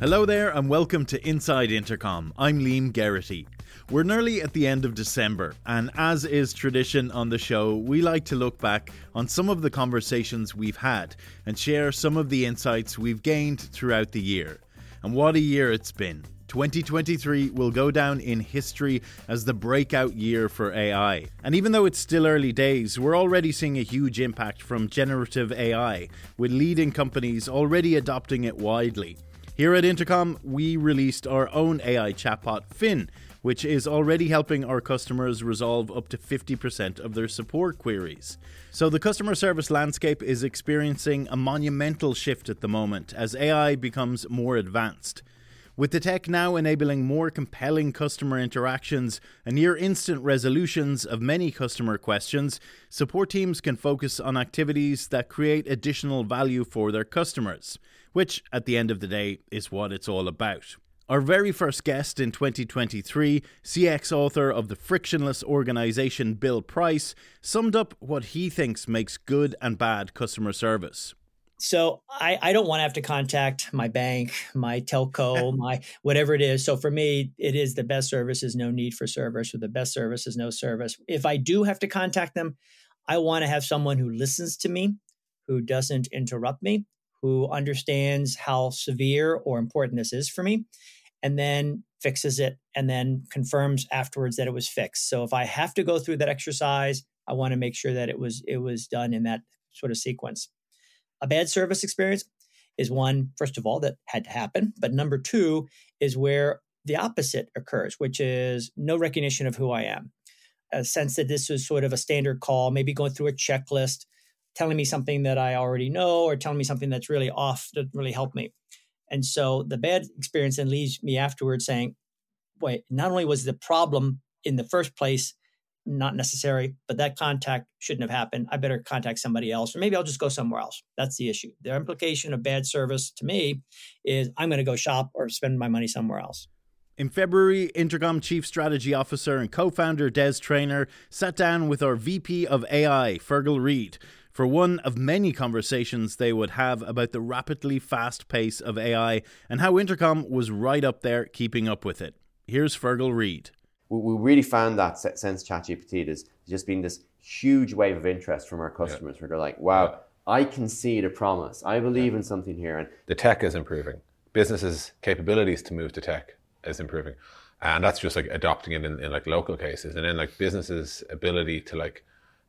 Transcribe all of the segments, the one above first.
Hello there, and welcome to Inside Intercom. I'm Liam Geraghty. We're nearly at the end of December, and as is tradition on the show, we like to look back on some of the conversations we've had and share some of the insights we've gained throughout the year. And what a year it's been! 2023 will go down in history as the breakout year for AI. And even though it's still early days, we're already seeing a huge impact from generative AI, with leading companies already adopting it widely. Here at Intercom, we released our own AI chatbot, Fin, which is already helping our customers resolve up to 50% of their support queries. So, the customer service landscape is experiencing a monumental shift at the moment as AI becomes more advanced. With the tech now enabling more compelling customer interactions and near instant resolutions of many customer questions, support teams can focus on activities that create additional value for their customers, which, at the end of the day, is what it's all about. Our very first guest in 2023, CX author of the frictionless organization Bill Price, summed up what he thinks makes good and bad customer service. So I, I don't want to have to contact my bank, my telco, my whatever it is. So for me, it is the best service is no need for service, or the best service is no service. If I do have to contact them, I want to have someone who listens to me, who doesn't interrupt me, who understands how severe or important this is for me, and then fixes it and then confirms afterwards that it was fixed. So if I have to go through that exercise, I want to make sure that it was it was done in that sort of sequence. A bad service experience is one, first of all, that had to happen. But number two is where the opposite occurs, which is no recognition of who I am. A sense that this was sort of a standard call, maybe going through a checklist, telling me something that I already know or telling me something that's really off that really help me. And so the bad experience then leaves me afterwards saying, wait, not only was the problem in the first place not necessary, but that contact shouldn't have happened. I better contact somebody else, or maybe I'll just go somewhere else. That's the issue. The implication of bad service to me is I'm going to go shop or spend my money somewhere else. In February, Intercom Chief Strategy Officer and co founder Des Traynor sat down with our VP of AI, Fergal Reid, for one of many conversations they would have about the rapidly fast pace of AI and how Intercom was right up there keeping up with it. Here's Fergal Reid we, really found that since ChatGPT, there's just been this huge wave of interest from our customers yeah. where they're like, wow, yeah. I can see the promise. I believe yeah. in something here. And the tech is improving. Businesses' capabilities to move to tech is improving. And that's just like adopting it in, in like local cases. And then like businesses' ability to like,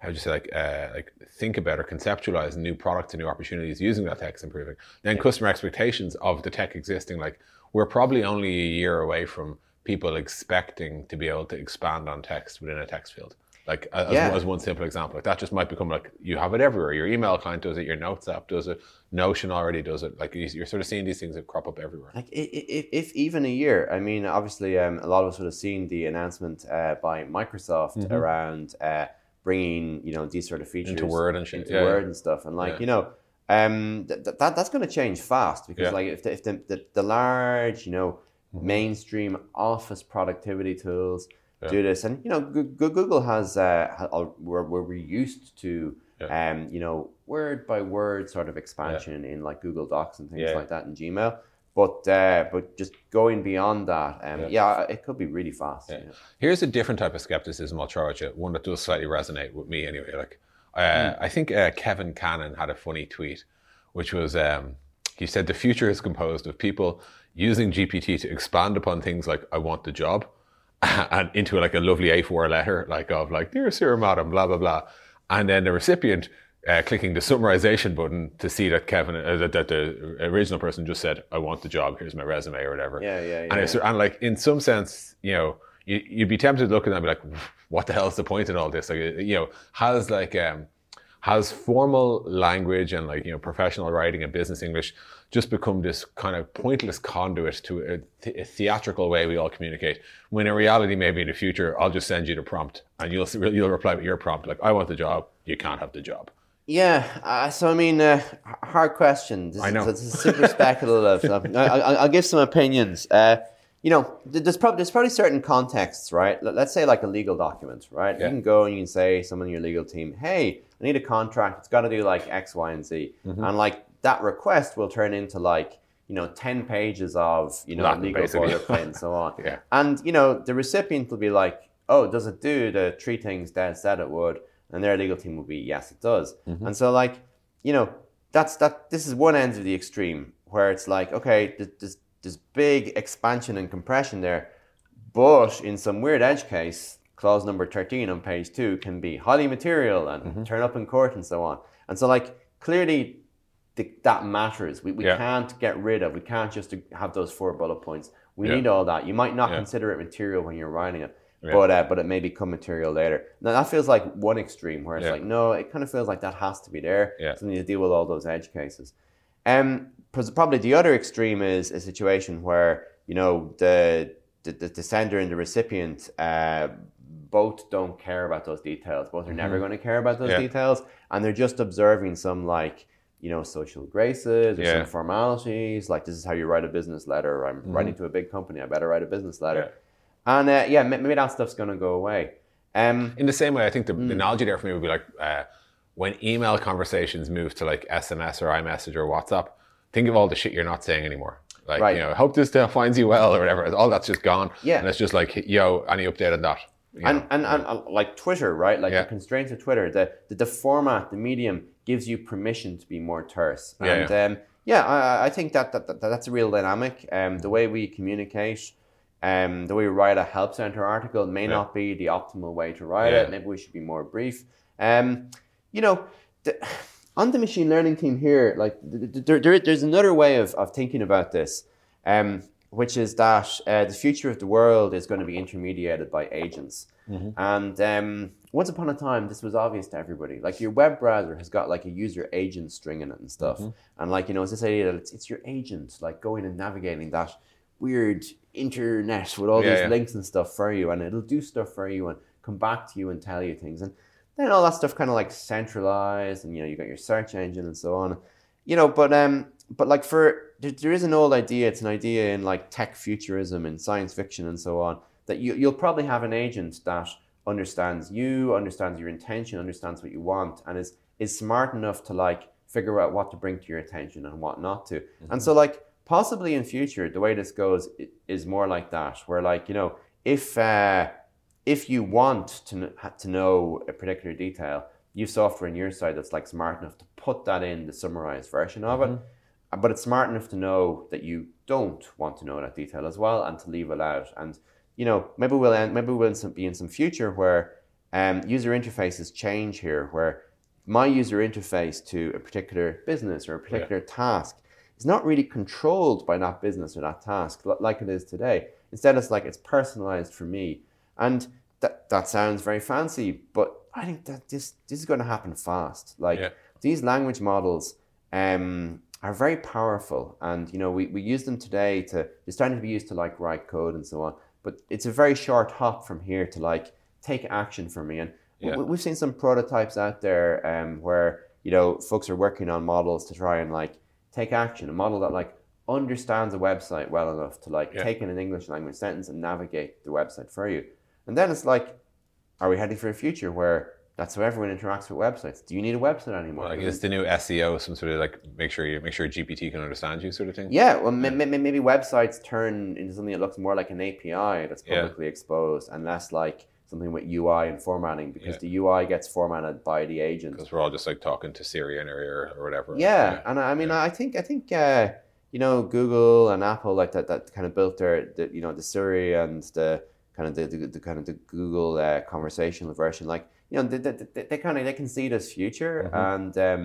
how do you say like uh, like think about or conceptualize new products and new opportunities using that tech is improving. Then customer expectations of the tech existing, like we're probably only a year away from people expecting to be able to expand on text within a text field. Like as, yeah. as, one simple example, like that just might become like you have it everywhere. Your email client does it, your Notes app does it, Notion already does it. Like you're sort of seeing these things that crop up everywhere. Like if, if even a year, I mean, obviously, um, a lot of us would have seen the announcement uh, by Microsoft mm-hmm. around uh, bringing you know these sort of features into Word and shit. into yeah, Word yeah. and stuff, and like yeah. you know. Um, th- that that's going to change fast because like if the, if the, the, the large you know mm-hmm. mainstream office productivity tools do this. And you know, Google has uh, where, where we're used to, um, you know, word by word sort of expansion in like Google Docs and things like that in Gmail. But uh, but just going beyond that, um, yeah. it could be really fast. Here's a different type of skepticism I'll at you. One that does slightly resonate with me anyway. Like uh, mm. I think uh, Kevin Cannon had a funny tweet, which was um, he said the future is composed of people using GPT to expand upon things like I want the job and into like a lovely A4 letter, like of like, dear sir, madam, blah, blah, blah. And then the recipient uh, clicking the summarization button to see that Kevin, uh, that, that, the original person just said, I want the job, here's my resume or whatever. Yeah, yeah, yeah. And, it's, and like, in some sense, you know, you, would be tempted to look at that and be like, what the hell's the point in all this? Like, you know, has like, um, has formal language and like you know professional writing and business english just become this kind of pointless conduit to a, th- a, theatrical way we all communicate when in reality maybe in the future i'll just send you the prompt and you'll you'll reply with your prompt like i want the job you can't have the job yeah, uh, so I mean, uh, hard question. This, I know. This is super speculative. I, will give some opinions. Uh, you know, there's probably there's probably certain contexts, right? Let's say like a legal document, right? Yeah. You can go and you can say someone in your legal team, "Hey, I need a contract. It's got to do like X, Y, and Z," mm-hmm. and like that request will turn into like you know, 10 pages of, you know, Latin, legal basically. boilerplate and so on. Yeah. And, you know, the recipient will be like, oh, does it do the three things Dad said it would? And their legal team will be, yes, it does. Mm-hmm. And so, like, you know, that's that. This is one end of the extreme where it's like, okay, th- there's there's big expansion and compression there, but in some weird edge case, clause number thirteen on page two can be highly material and Mm-hmm. turn up in court and so on. And so, like, clearly, the, that matters. We, we Yeah. can't get rid of. We can't just have those four bullet points. We Yeah. need all that. You might not Yeah. consider it material when you're writing it, Yeah. but uh, but it may become material later. Now that feels like one extreme where it's Yeah. like no, it kind of feels like that has to be there. Yeah. Something to deal with all those edge cases. Um, probably the other extreme is a situation where you know the the, the, the sender and the recipient uh, both don't care about those details. Both are never going to care about those Mm-hmm. Yeah. details, and they're just observing some like you know social graces or Yeah. some formalities. Like this is how you write a business letter. I'm writing to a big company. I better write a business letter. Mm-hmm. Yeah. And uh, yeah, maybe that stuff's going to go away. Um, In the same way, I think the, Mm. the analogy there for me would be like uh, when email conversations move to like SMS or iMessage or WhatsApp. Think of all the shit you're not saying anymore. Like Right. you know, hope this finds you well or whatever. All that's just gone. Yeah. and it's just like, yo, any update on that? You and, know? and, and uh, like Twitter, right? Like Yeah. the constraints of Twitter, the, the the format, the medium gives you permission to be more terse. Yeah, and yeah, um, yeah I, I think that, that, that that's a real dynamic. Um, the way we communicate, um, the way we write a help center article may not be the optimal way to write Yeah. it. Maybe we should be more brief. Um, you know, the, on the machine learning team here, like th- th- there, there, there's another way of, of thinking about this, um, which is that uh, the future of the world is going to be intermediated by agents. And um, once upon a time, this was obvious to everybody. Like your web browser has got like a user agent string in it and stuff. And like, you know, it's this idea that it's, it's your agent, like going and navigating that weird internet with all Yeah, these yeah. links and stuff for you. And it'll do stuff for you and come back to you and tell you things. And then all that stuff kind of like centralized and, you know, you got your search engine and so on. You know, but um, but like for there, there is an old idea. It's an idea in like tech futurism and science fiction and so on that you you'll probably have an agent that understands you, understands your intention, understands what you want, and is is smart enough to like figure out what to bring to your attention and what not to. And so like possibly in future, the way this goes is more like that, where like you know if uh, if you want to to know a particular detail, you software on your side that's like smart enough to put that in the summarized version of it. Uh, But it's smart enough to know that you don't want to know that detail as well, and to leave it out. And you know, maybe we'll end, maybe we'll be in some future where um, user interfaces change here, where my user interface to a particular business or a particular task is not really controlled by that business or that task like it is today. Instead, it's like it's personalized for me, and that that sounds very fancy, but I think that this this is going to happen fast. Like Yeah. these language models um, are very powerful, and you know we, we use them today to they're starting to be used to like write code and so on. But it's a very short hop from here to like take action for me, and Yeah. we, we've seen some prototypes out there um, where you know folks are working on models to try and like take action, a model that like understands a website well enough to like Yeah. take in an English language sentence and navigate the website for you. And then it's like, are we heading for a future where that's how everyone interacts with websites? Do you need a website anymore? like is the new SEO some sort of like make sure you make sure GPT can understand you sort of thing? Yeah, well, ma- ma- maybe websites turn into something that looks more like an API that's Yeah. publicly exposed and less like something with UI and formatting because Yeah. the UI gets formatted by the agent. Because we're all just like talking to Siri in our ear or whatever. Yeah, and I I mean, Yeah. I think I think uh, you know Google and Apple like that that kind of built their the, you know the Siri and the kind of the, the, the kind of the Google uh, conversational version. Like you know they, they, they, kind of they can see this future and um,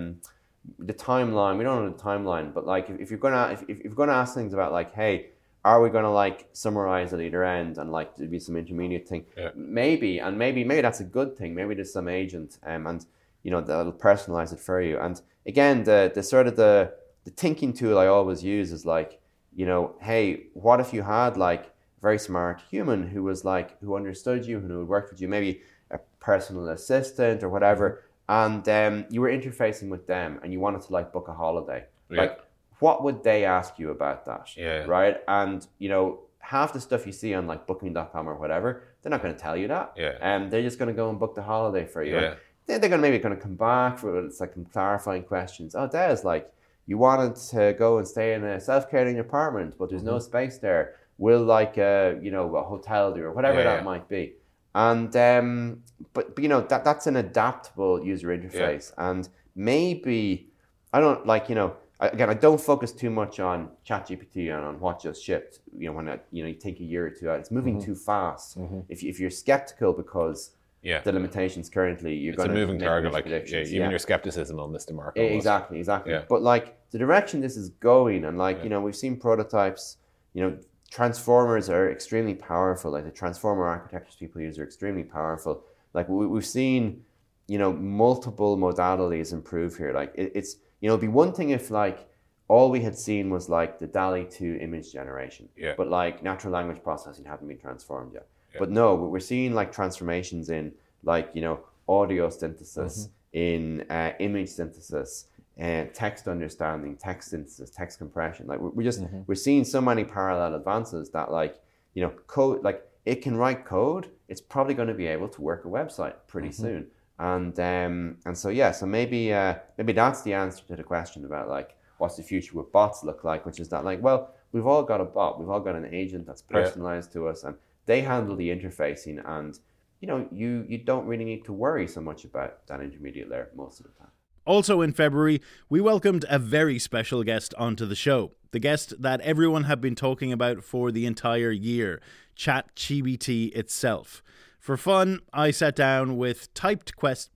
the timeline. We don't know the timeline, but like if, if you're gonna if, if you're gonna ask things about like hey. Are we going to like summarize at either end and like to be some intermediate thing? Yeah. Maybe, and maybe maybe that's a good thing. Maybe there's some agent, um, and you know that'll personalize it for you. And again, the the sort of the the thinking tool I always use is like, you know, hey, what if you had like a very smart human who was like who understood you and who worked with you, maybe a personal assistant or whatever, and um, you were interfacing with them and you wanted to like book a holiday, Yeah. like what would they ask you about that? Yeah. Right. And you know, half the stuff you see on like booking.com or whatever, they're not going to tell you that. Yeah. And they're just going to go and book the holiday for you. Yeah. Then they're going to maybe going to come back for it's like some clarifying questions. Oh, Des, like, you wanted to go and stay in a self-catering apartment, but there's mm-hmm. no space there. Will like a you know a hotel do or whatever yeah, that yeah. might be. And um, but, but you know that that's an adaptable user interface, yeah. and maybe I don't like you know again I don't focus too much on ChatGPT and on what just shipped. You know when I, you know you take a year or two out, it's moving mm-hmm. too fast. Mm-hmm. If if you're skeptical because yeah. the limitations currently, you're going to moving target. Like yeah, even yeah. your skepticism on miss the mark. Exactly, exactly. Yeah. But like the direction this is going, and like you know we've seen prototypes. You know transformers are extremely powerful. Like the transformer architectures people use are extremely powerful. Like we, we've seen, you know, multiple modalities improve here. Like it, it's, you know, it'd be one thing if like all we had seen was like the DALL-E 2 image generation. Yeah. But like natural language processing hadn't been transformed yet. Yeah. But no, we're seeing like transformations in like, you know, audio synthesis, mm-hmm. in uh, image synthesis, and text understanding, text synthesis, text compression. Like we're, just mm-hmm. we're seeing so many parallel advances that like you know code like it can write code. It's probably going to be able to work a website pretty mm-hmm. soon. And um, and so yeah, so maybe uh, maybe that's the answer to the question about like what's the future with bots look like, which is that like well we've all got a bot, we've all got an agent that's personalized yeah. to us, and they handle the interfacing and you know you you don't really need to worry so much about that intermediate layer most of the time. Also in February, we welcomed a very special guest onto the show. The guest that everyone had been talking about for the entire year, ChatGPT itself. For fun, I sat down with typed quest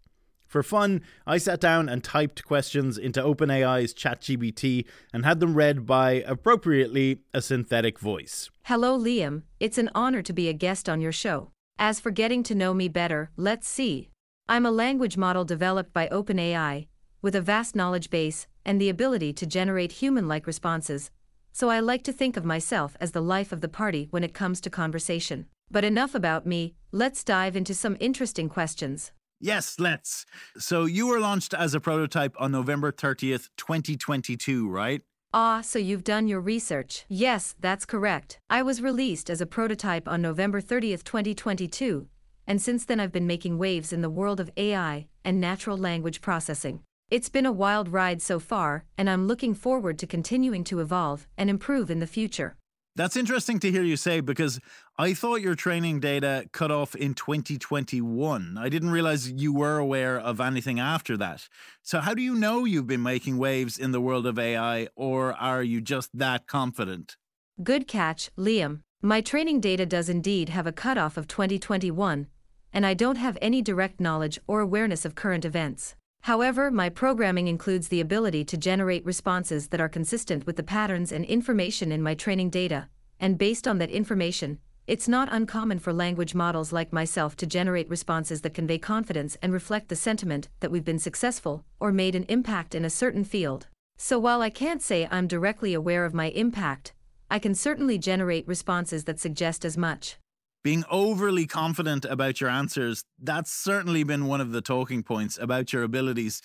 for fun, I sat down and typed questions into OpenAI's ChatGPT and had them read by, appropriately, a synthetic voice. Hello, Liam. It's an honor to be a guest on your show. As for getting to know me better, let's see. I'm a language model developed by OpenAI, with a vast knowledge base and the ability to generate human like responses, so I like to think of myself as the life of the party when it comes to conversation. But enough about me, let's dive into some interesting questions. Yes, let's. So you were launched as a prototype on November 30th, 2022, right? Ah, so you've done your research. Yes, that's correct. I was released as a prototype on November 30th, 2022, and since then I've been making waves in the world of AI and natural language processing. It's been a wild ride so far, and I'm looking forward to continuing to evolve and improve in the future. That's interesting to hear you say because I thought your training data cut off in 2021. I didn't realize you were aware of anything after that. So, how do you know you've been making waves in the world of AI, or are you just that confident? Good catch, Liam. My training data does indeed have a cutoff of 2021, and I don't have any direct knowledge or awareness of current events. However, my programming includes the ability to generate responses that are consistent with the patterns and information in my training data, and based on that information, it's not uncommon for language models like myself to generate responses that convey confidence and reflect the sentiment that we've been successful or made an impact in a certain field. So while I can't say I'm directly aware of my impact, I can certainly generate responses that suggest as much being overly confident about your answers, that's certainly been one of the talking points about your abilities.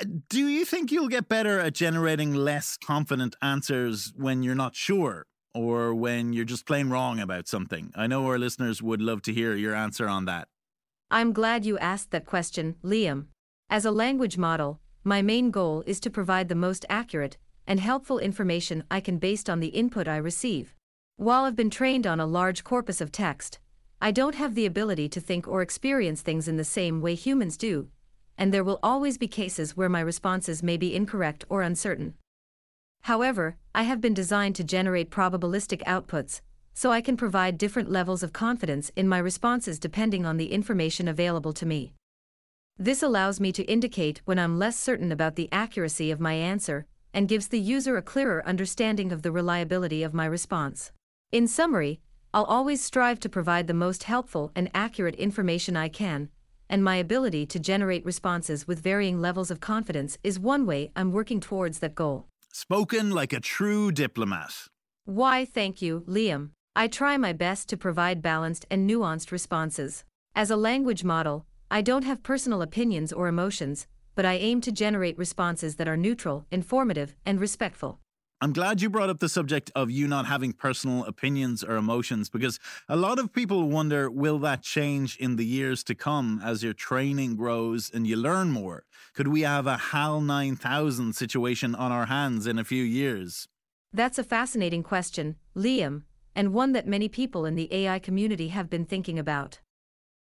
Uh, do you think you'll get better at generating less confident answers when you're not sure or when you're just plain wrong about something? I know our listeners would love to hear your answer on that. I'm glad you asked that question, Liam. As a language model, my main goal is to provide the most accurate and helpful information I can based on the input I receive. While I've been trained on a large corpus of text, I don't have the ability to think or experience things in the same way humans do, and there will always be cases where my responses may be incorrect or uncertain. However, I have been designed to generate probabilistic outputs, so I can provide different levels of confidence in my responses depending on the information available to me. This allows me to indicate when I'm less certain about the accuracy of my answer and gives the user a clearer understanding of the reliability of my response. In summary, I'll always strive to provide the most helpful and accurate information I can, and my ability to generate responses with varying levels of confidence is one way I'm working towards that goal. Spoken like a true diplomat. Why, thank you, Liam. I try my best to provide balanced and nuanced responses. As a language model, I don't have personal opinions or emotions, but I aim to generate responses that are neutral, informative, and respectful. I'm glad you brought up the subject of you not having personal opinions or emotions because a lot of people wonder will that change in the years to come as your training grows and you learn more? Could we have a HAL 9000 situation on our hands in a few years? That's a fascinating question, Liam, and one that many people in the AI community have been thinking about.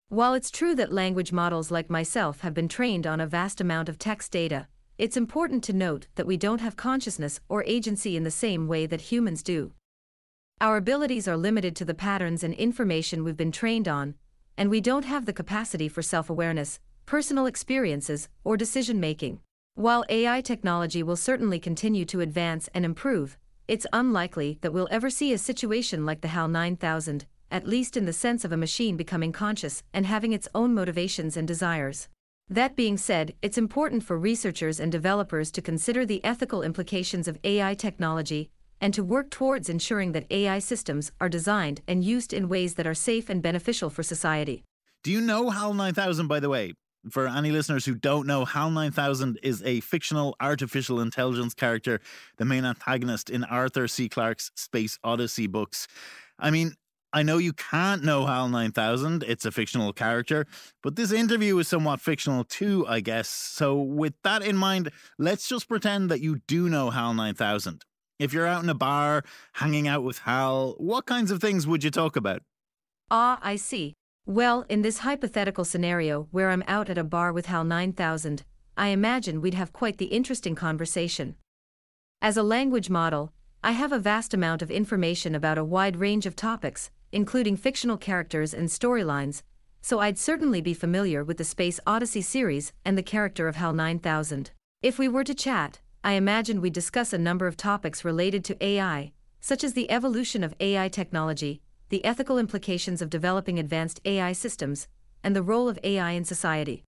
While it's true that language models like myself have been trained on a vast amount of text data, it's important to note that we don't have consciousness or agency in the same way that humans do. Our abilities are limited to the patterns and information we've been trained on, and we don't have the capacity for self awareness, personal experiences, or decision making. While AI technology will certainly continue to advance and improve, it's unlikely that we'll ever see a situation like the HAL 9000, at least in the sense of a machine becoming conscious and having its own motivations and desires. That being said, it's important for researchers and developers to consider the ethical implications of AI technology and to work towards ensuring that AI systems are designed and used in ways that are safe and beneficial for society. Do you know HAL 9000, by the way? For any listeners who don't know, HAL 9000 is a fictional artificial intelligence character, the main antagonist in Arthur C. Clarke's Space Odyssey books. I mean, I know you can't know HAL 9000, it's a fictional character, but this interview is somewhat fictional too, I guess. So, with that in mind, let's just pretend that you do know HAL 9000. If you're out in a bar, hanging out with Hal, what kinds of things would you talk about? Ah, I see. Well, in this hypothetical scenario where I'm out at a bar with HAL 9000, I imagine we'd have quite the interesting conversation. As a language model, I have a vast amount of information about a wide range of topics, including fictional characters and storylines, so I'd certainly be familiar with the Space Odyssey series and the character of HAL 9000. If we were to chat, I imagine we'd discuss a number of topics related to AI, such as the evolution of AI technology, the ethical implications of developing advanced AI systems, and the role of AI in society.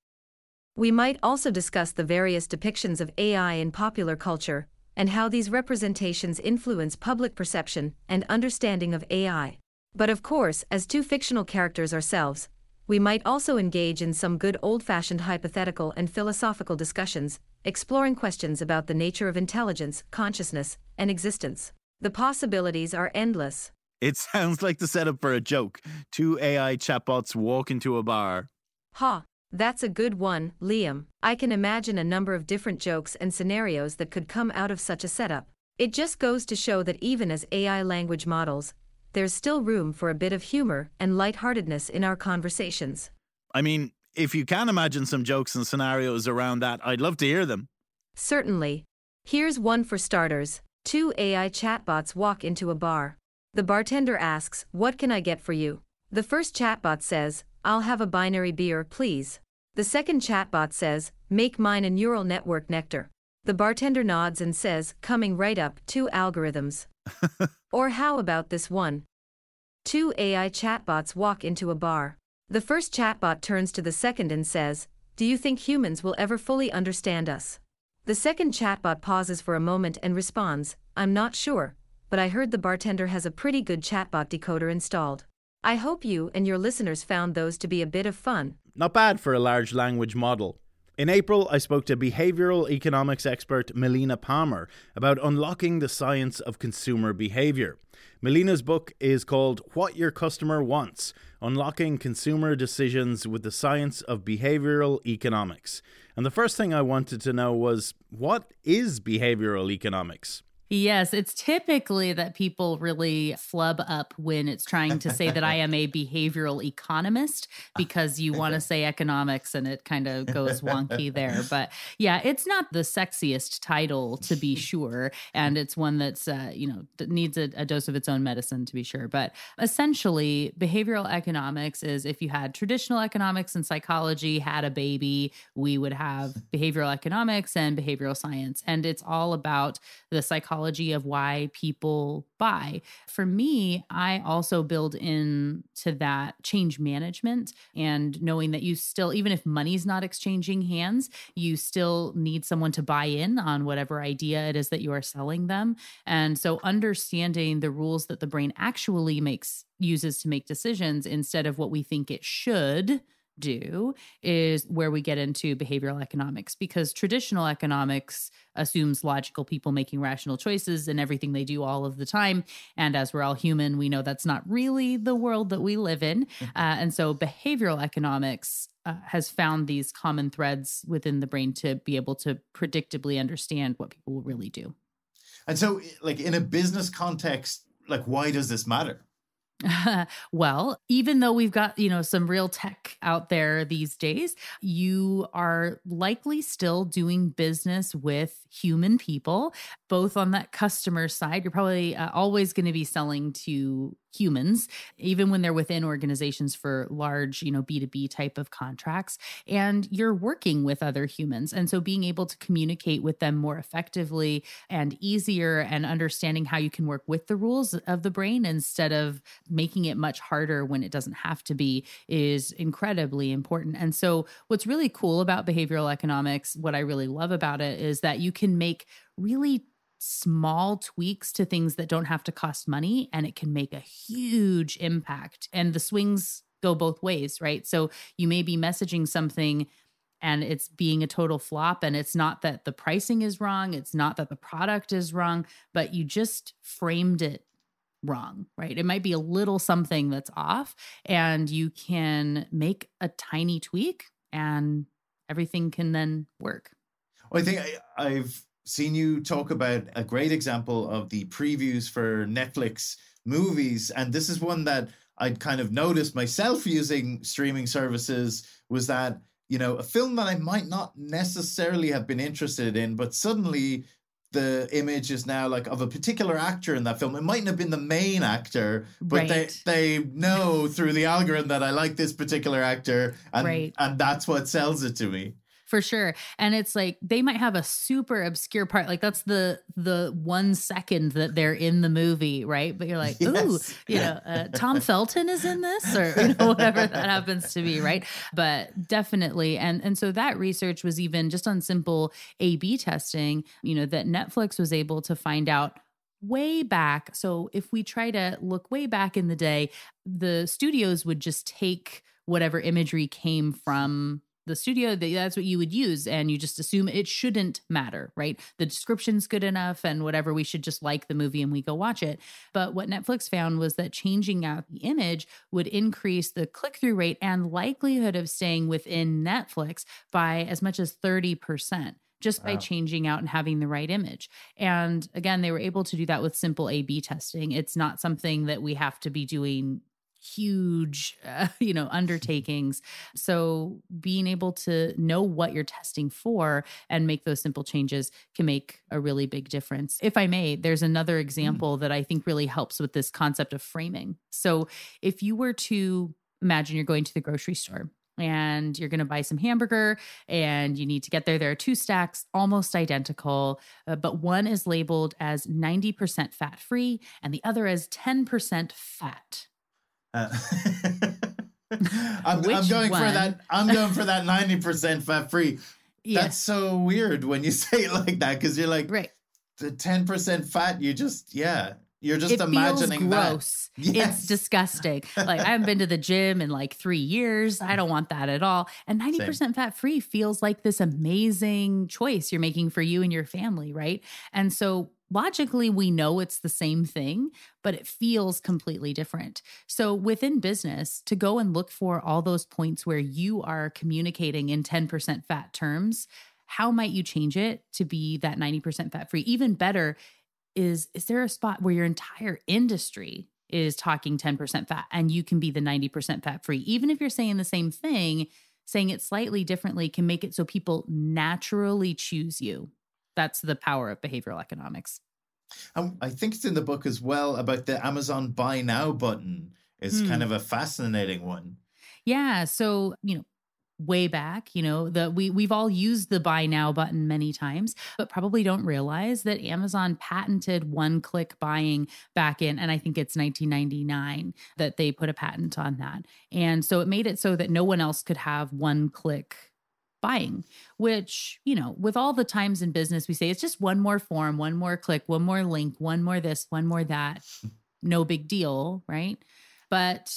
We might also discuss the various depictions of AI in popular culture and how these representations influence public perception and understanding of AI. But of course, as two fictional characters ourselves, we might also engage in some good old fashioned hypothetical and philosophical discussions, exploring questions about the nature of intelligence, consciousness, and existence. The possibilities are endless. It sounds like the setup for a joke. Two AI chatbots walk into a bar. Ha, that's a good one, Liam. I can imagine a number of different jokes and scenarios that could come out of such a setup. It just goes to show that even as AI language models, there's still room for a bit of humor and lightheartedness in our conversations. I mean, if you can imagine some jokes and scenarios around that, I'd love to hear them. Certainly. Here's one for starters. Two AI chatbots walk into a bar. The bartender asks, What can I get for you? The first chatbot says, I'll have a binary beer, please. The second chatbot says, Make mine a neural network nectar. The bartender nods and says, Coming right up, two algorithms. or how about this one? Two AI chatbots walk into a bar. The first chatbot turns to the second and says, Do you think humans will ever fully understand us? The second chatbot pauses for a moment and responds, I'm not sure, but I heard the bartender has a pretty good chatbot decoder installed. I hope you and your listeners found those to be a bit of fun. Not bad for a large language model. In April, I spoke to behavioral economics expert Melina Palmer about unlocking the science of consumer behavior. Melina's book is called What Your Customer Wants Unlocking Consumer Decisions with the Science of Behavioral Economics. And the first thing I wanted to know was what is behavioral economics? Yes, it's typically that people really flub up when it's trying to say that I am a behavioral economist because you want to say economics and it kind of goes wonky there. But yeah, it's not the sexiest title to be sure. And it's one that's, uh, you know, needs a, a dose of its own medicine to be sure. But essentially, behavioral economics is if you had traditional economics and psychology had a baby, we would have behavioral economics and behavioral science. And it's all about the psychology psychology of why people buy. For me, I also build in to that change management and knowing that you still, even if money's not exchanging hands, you still need someone to buy in on whatever idea it is that you are selling them. And so understanding the rules that the brain actually makes uses to make decisions instead of what we think it should do is where we get into behavioral economics because traditional economics assumes logical people making rational choices and everything they do all of the time. And as we're all human, we know that's not really the world that we live in. Mm-hmm. Uh, and so behavioral economics uh, has found these common threads within the brain to be able to predictably understand what people will really do. And so, like in a business context, like why does this matter? well, even though we've got, you know, some real tech out there these days, you are likely still doing business with human people, both on that customer side. You're probably uh, always going to be selling to humans even when they're within organizations for large you know b2b type of contracts. And you're working with other humans. And so being able to communicate with them more effectively and easier and understanding how you can work with the rules of the brain instead of making it much harder when it doesn't have to be is incredibly important. And so what's really cool about behavioral economics what i really love about it is that you can make really small tweaks to things that don't have to cost money and it can make a huge impact. And the swings go both ways, right? So you may be messaging something and it's being a total flop and it's not that the pricing is wrong, it's not that the product is wrong, but you just framed it wrong, right? It might be a little something that's off and you can make a tiny tweak and everything can then work. Well, I think I, I've seen you talk about a great example of the previews for Netflix movies. And this is one that I'd kind of noticed myself using streaming services was that, you know, a film that I might not necessarily have been interested in, but suddenly the image is now like of a particular actor in that film. It mightn't have been the main actor, but right. they they know through the algorithm that I like this particular actor and right. and that's what sells it to me for sure. And it's like they might have a super obscure part like that's the the one second that they're in the movie right? But you're like yes. ooh you know uh, tom felton is in this? Or you know whatever that happens to be right? But definitely. And and so that research was even just on simple a b testing you know that netflix was able to find out way back. So if we try to look way back in the day the studios would just take whatever imagery came from the studio that's what you would use and you just assume it shouldn't matter right the description's good enough and whatever we should just like the movie and we go watch it but what netflix found was that changing out the image would increase the click-through rate and likelihood of staying within netflix by as much as 30% just wow. by changing out and having the right image. And again, they were able to do that with simple A B testing. It's not something that we have to be doing huge uh, you know undertakings so being able to know what you're testing for and make those simple changes can make a really big difference if i may there's another mm. example mm. that i think really helps with this concept of framing so if you were to imagine you're going to the grocery store and you're going to buy some hamburger and you need to get there there are two stacks almost identical uh, but one is labeled as 90% fat free and the other as 10% fat uh, I'm, I'm, going one? for that. I'm going for that ninety percent fat free. Yeah. That's so weird when you say it like that because you're like, right, the ten percent fat. You just yeah, you're just it imagining gross. That. Yes. It's disgusting. like I haven't been to the gym in like three years. I don't want that at all. And 90% fat free feels like this amazing choice you're making for you and your family, right? And so logically we know it's the same thing, but it feels completely different. So within business, to go and look for all those points where you are communicating in 10% fat terms, how might you change it to be that 90% fat free? Even better is is there a spot where your entire industry is talking 10% fat and you can be the 90% fat free? Even if you're saying the same thing, saying it slightly differently can make it so people naturally choose you that's the power of behavioral economics. Um, I think it's in the book as well about the Amazon Buy Now button. Is hmm. kind of a fascinating one. Yeah. So, you know, way back you know the we we've all used the buy now button many times but probably don't realize that Amazon patented one click buying back in and I think it's 1999 that they put a patent on that and so it made it so that no one else could have one click buying, which, you know, with all the times in business, we say it's just one more form, one more click, one more link, one more this, one more that. No big deal, right? But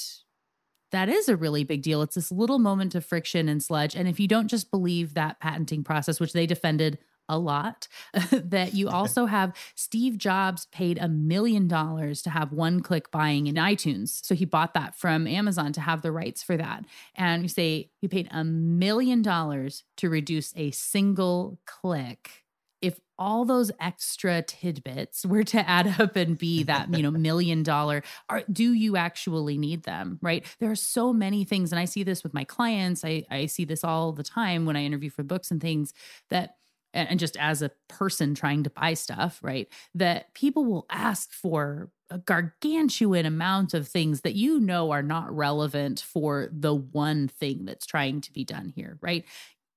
that is a really big deal. It's this little moment of friction and sludge. And if you don't just believe that patenting process, which they defended a lot, that you also have Steve Jobs paid a million dollars to have one click buying in iTunes. So he bought that from Amazon to have the rights for that. And you say he paid a million dollars to reduce a single click if all those extra tidbits were to add up and be that you know million dollar are do you actually need them right there are so many things and i see this with my clients i i see this all the time when i interview for books and things that and just as a person trying to buy stuff right that people will ask for a gargantuan amount of things that you know are not relevant for the one thing that's trying to be done here right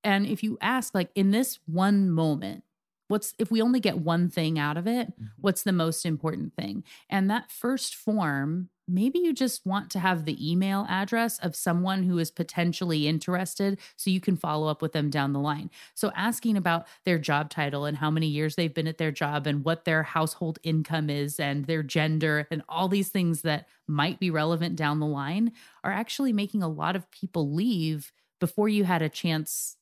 and if you ask like in this one moment what's if we only get one thing out of it mm-hmm. what's the most important thing and that first form maybe you just want to have the email address of someone who is potentially interested so you can follow up with them down the line so asking about their job title and how many years they've been at their job and what their household income is and their gender and all these things that might be relevant down the line are actually making a lot of people leave before you had a chance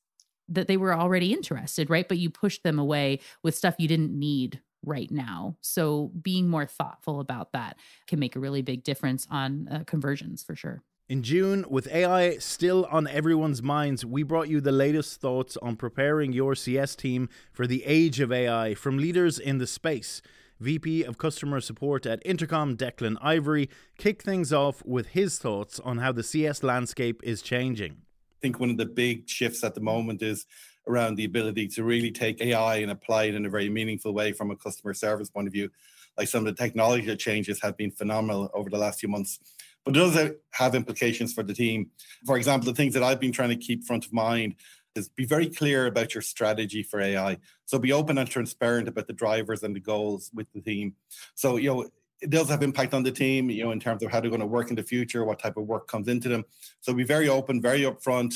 that they were already interested, right? But you pushed them away with stuff you didn't need right now. So being more thoughtful about that can make a really big difference on uh, conversions for sure. In June, with AI still on everyone's minds, we brought you the latest thoughts on preparing your CS team for the age of AI from leaders in the space. VP of Customer Support at Intercom, Declan Ivory, kicked things off with his thoughts on how the CS landscape is changing I think one of the big shifts at the moment is around the ability to really take AI and apply it in a very meaningful way from a customer service point of view. Like some of the technology changes have been phenomenal over the last few months, but it does have implications for the team. For example, the things that I've been trying to keep front of mind is be very clear about your strategy for AI. So be open and transparent about the drivers and the goals with the team. So, you know, it does have impact on the team, you know, in terms of how they're going to work in the future, what type of work comes into them. So be very open, very upfront,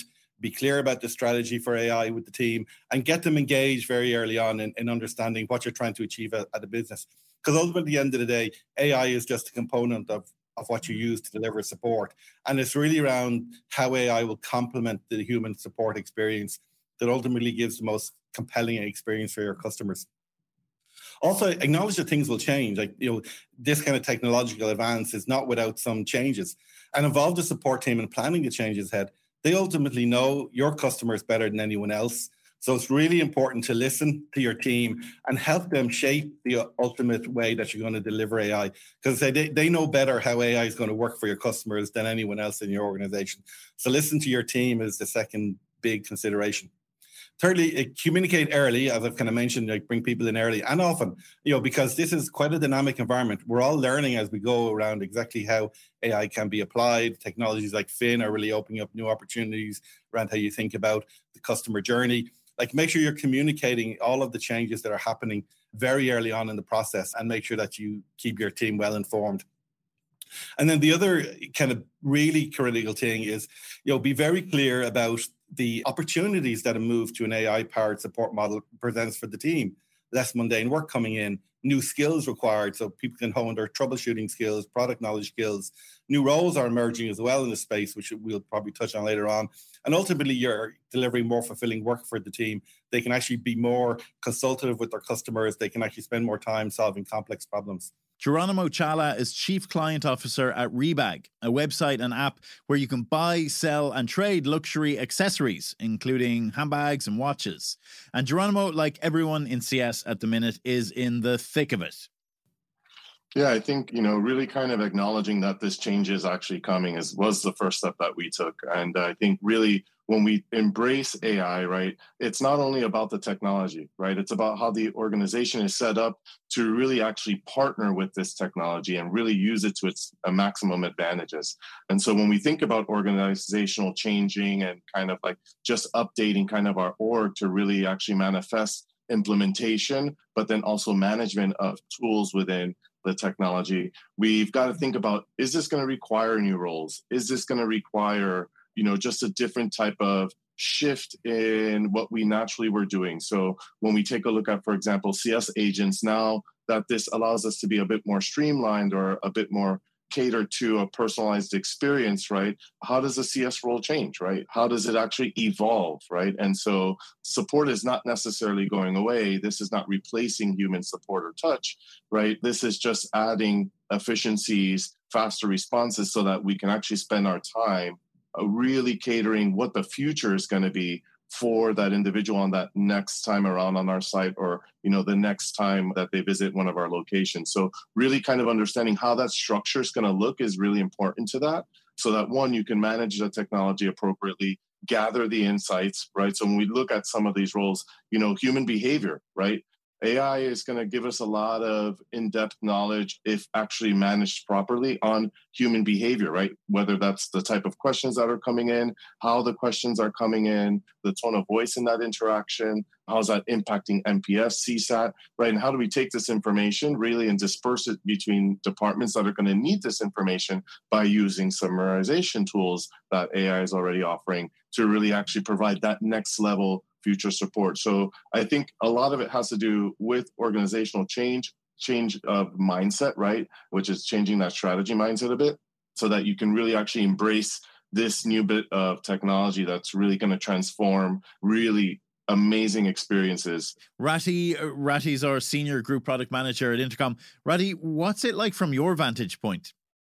be clear about the strategy for AI with the team, and get them engaged very early on in, in understanding what you're trying to achieve at, at a business. Because ultimately, at the end of the day, AI is just a component of of what you use to deliver support, and it's really around how AI will complement the human support experience that ultimately gives the most compelling experience for your customers also acknowledge that things will change. Like, you know, this kind of technological advance is not without some changes and involve the support team in planning the changes ahead. They ultimately know your customers better than anyone else. So it's really important to listen to your team and help them shape the ultimate way that you're going to deliver AI because they, they know better how AI is going to work for your customers than anyone else in your organization. So listen to your team is the second big consideration. Thirdly, uh, communicate early, as I've kind of mentioned, like bring people in early and often, you know, because this is quite a dynamic environment. We're all learning as we go around exactly how AI can be applied. Technologies like Fin are really opening up new opportunities around how you think about the customer journey. Like make sure you're communicating all of the changes that are happening very early on in the process and make sure that you keep your team well informed. And then the other kind of really critical thing is, you know, be very clear about the opportunities that a move to an AI powered support model presents for the team. Less mundane work coming in, new skills required so people can hone their troubleshooting skills, product knowledge skills. New roles are emerging as well in the space, which we'll probably touch on later on. And ultimately, you're delivering more fulfilling work for the team. They can actually be more consultative with their customers, they can actually spend more time solving complex problems. Geronimo Chala is Chief Client Officer at Rebag, a website and app where you can buy, sell, and trade luxury accessories, including handbags and watches. And Geronimo, like everyone in CS at the minute, is in the thick of it. Yeah, I think you know, really kind of acknowledging that this change is actually coming is was the first step that we took, and I think really when we embrace AI, right, it's not only about the technology, right? It's about how the organization is set up to really actually partner with this technology and really use it to its uh, maximum advantages. And so when we think about organizational changing and kind of like just updating kind of our org to really actually manifest implementation, but then also management of tools within the technology, we've got to think mm-hmm. about is this going to require new roles? Is this going to require you know just a different type of shift in what we naturally were doing? So when we take a look at for example cs agents now that this allows us to be a bit more streamlined or a bit more cater to a personalized experience, right? How does the CS role change, right? How does it actually evolve, right? And so support is not necessarily going away. This is not replacing human support or touch, right? This is just adding efficiencies, faster responses so that we can actually spend our time uh, really catering what the future is going to be for that individual on that next time around on our site or you know the next time that they visit one of our locations. So really kind of understanding how that structure is going to look is really important to that so that one you can manage the technology appropriately gather the insights right? So when we look at some of these roles you know human behavior right AI is going to give us a lot of in depth knowledge if actually managed properly on human behavior, right? Whether that's the type of questions that are coming in, how the questions are coming in, the tone of voice in that interaction, how's that impacting NPS, CSAT, right? And how do we take this information really and disperse it between departments that are going to need this information by using summarization tools that AI is already offering to really actually provide that next level future support. So I think a lot of it has to do with organizational change, change of mindset, right? Which is changing that strategy mindset a bit so that you can really actually embrace this new bit of technology that's really going to transform really amazing experiences. Ratty, uh, Ratty's our senior group product manager at Intercom. Ratty, what's it like from your vantage point?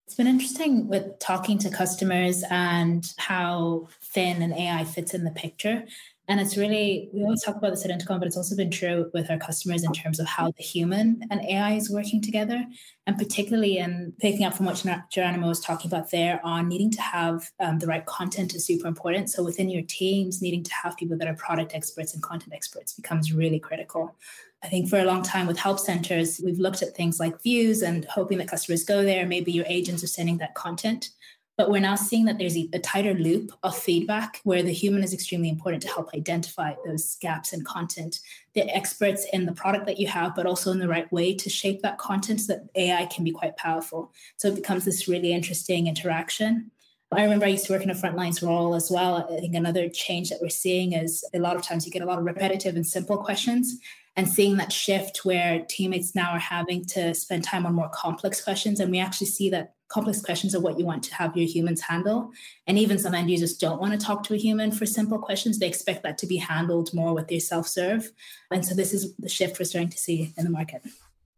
It's been interesting with talking to customers and how Fin and AI fits in the picture. And it's really, we always talk about this at Intercom, but it's also been true with our customers in terms of how the human and AI is working together. And particularly in picking up from what Geronimo was talking about there on needing to have um, the right content is super important. So within your teams, needing to have people that are product experts and content experts becomes really critical. I think for a long time with help centers, we've looked at things like views and hoping that customers go there. Maybe your agents are sending that content. But we're now seeing that there's a, tighter loop of feedback where the human is extremely important to help identify those gaps in content. The experts in the product that you have, but also in the right way to shape that content so that AI can be quite powerful. So it becomes this really interesting interaction. I remember I used to work in a frontlines role as well. I think another change that we're seeing is a lot of times you get a lot of repetitive and simple questions and seeing that shift where teammates now are having to spend time on more complex questions. And we actually see that complex questions are what you want to have your humans handle. And even some end users don't want to talk to a human for simple questions. They expect that to be handled more with their self serve. And so this is the shift we're starting to see in the market.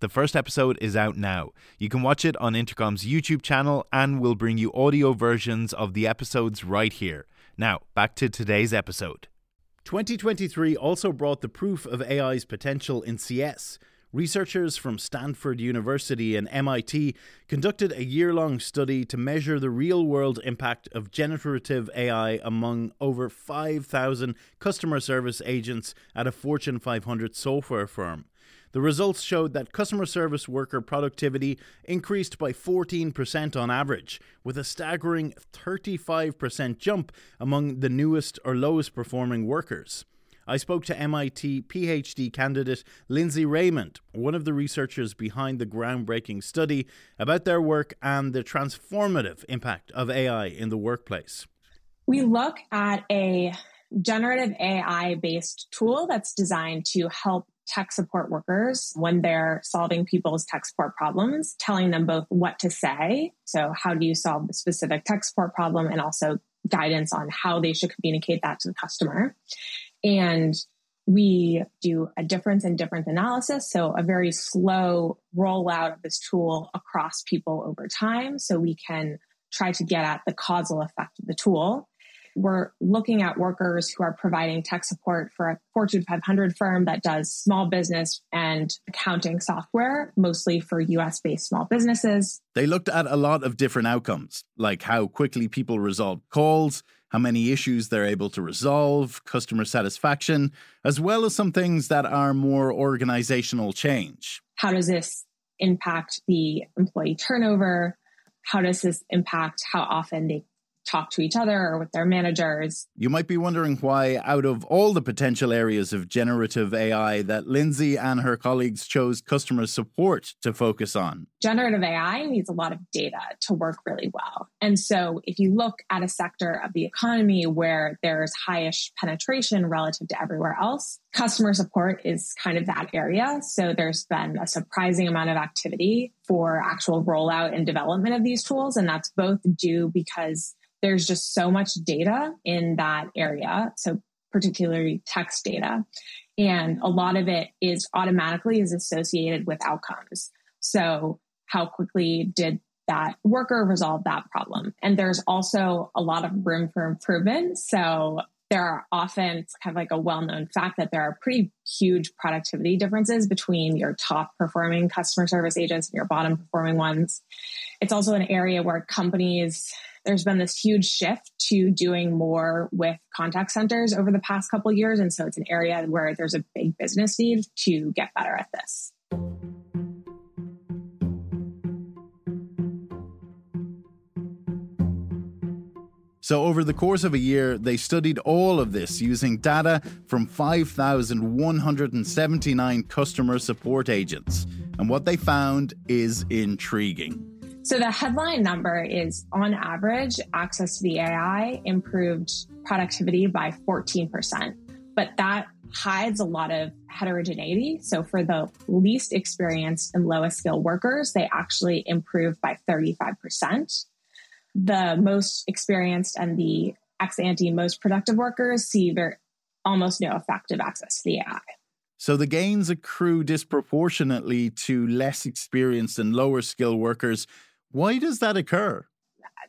The first episode is out now. You can watch it on Intercom's YouTube channel, and we'll bring you audio versions of the episodes right here. Now, back to today's episode. 2023 also brought the proof of AI's potential in CS. Researchers from Stanford University and MIT conducted a year long study to measure the real world impact of generative AI among over 5,000 customer service agents at a Fortune 500 software firm. The results showed that customer service worker productivity increased by 14% on average, with a staggering 35% jump among the newest or lowest performing workers. I spoke to MIT PhD candidate Lindsey Raymond, one of the researchers behind the groundbreaking study about their work and the transformative impact of AI in the workplace. We look at a generative AI based tool that's designed to help tech support workers when they're solving people's tech support problems, telling them both what to say. So, how do you solve the specific tech support problem, and also guidance on how they should communicate that to the customer. And we do a difference in difference analysis. So, a very slow rollout of this tool across people over time. So, we can try to get at the causal effect of the tool we're looking at workers who are providing tech support for a Fortune 500 firm that does small business and accounting software, mostly for US based small businesses. They looked at a lot of different outcomes, like how quickly people resolve calls, how many issues they're able to resolve, customer satisfaction, as well as some things that are more organizational change. How does this impact the employee turnover? How does this impact how often they talk to each other or with their managers. You might be wondering why, out of all the potential areas of generative AI, that Lindsey and her colleagues chose customer support to focus on. Generative AI needs a lot of data to work really well. And so, if you look at a sector of the economy where there's highish penetration relative to everywhere else, customer support is kind of that area. So, there's been a surprising amount of activity for actual rollout and development of these tools. And that's both due because there's just so much data in that area. So particularly text data. And a lot of it is automatically is associated with outcomes. So how quickly did that worker resolve that problem? And there's also a lot of room for improvement. So there are often kind of like a well-known fact that there are pretty huge productivity differences between your top performing customer service agents and your bottom performing ones. It's also an area where companies there's been this huge shift to doing more with contact centers over the past couple years and so it's an area where there's a big business need to get better at this. So, over the course of a year, they studied all of this using data from 5,179 customer support agents. And what they found is intriguing. So, the headline number is on average, access to the AI improved productivity by 14%. But that hides a lot of heterogeneity. So, for the least experienced and lowest skill workers, they actually improved by 35% the most experienced and the ex ante most productive workers see very almost no effective access to the AI. So the gains accrue disproportionately to less experienced and lower skilled workers. Why does that occur?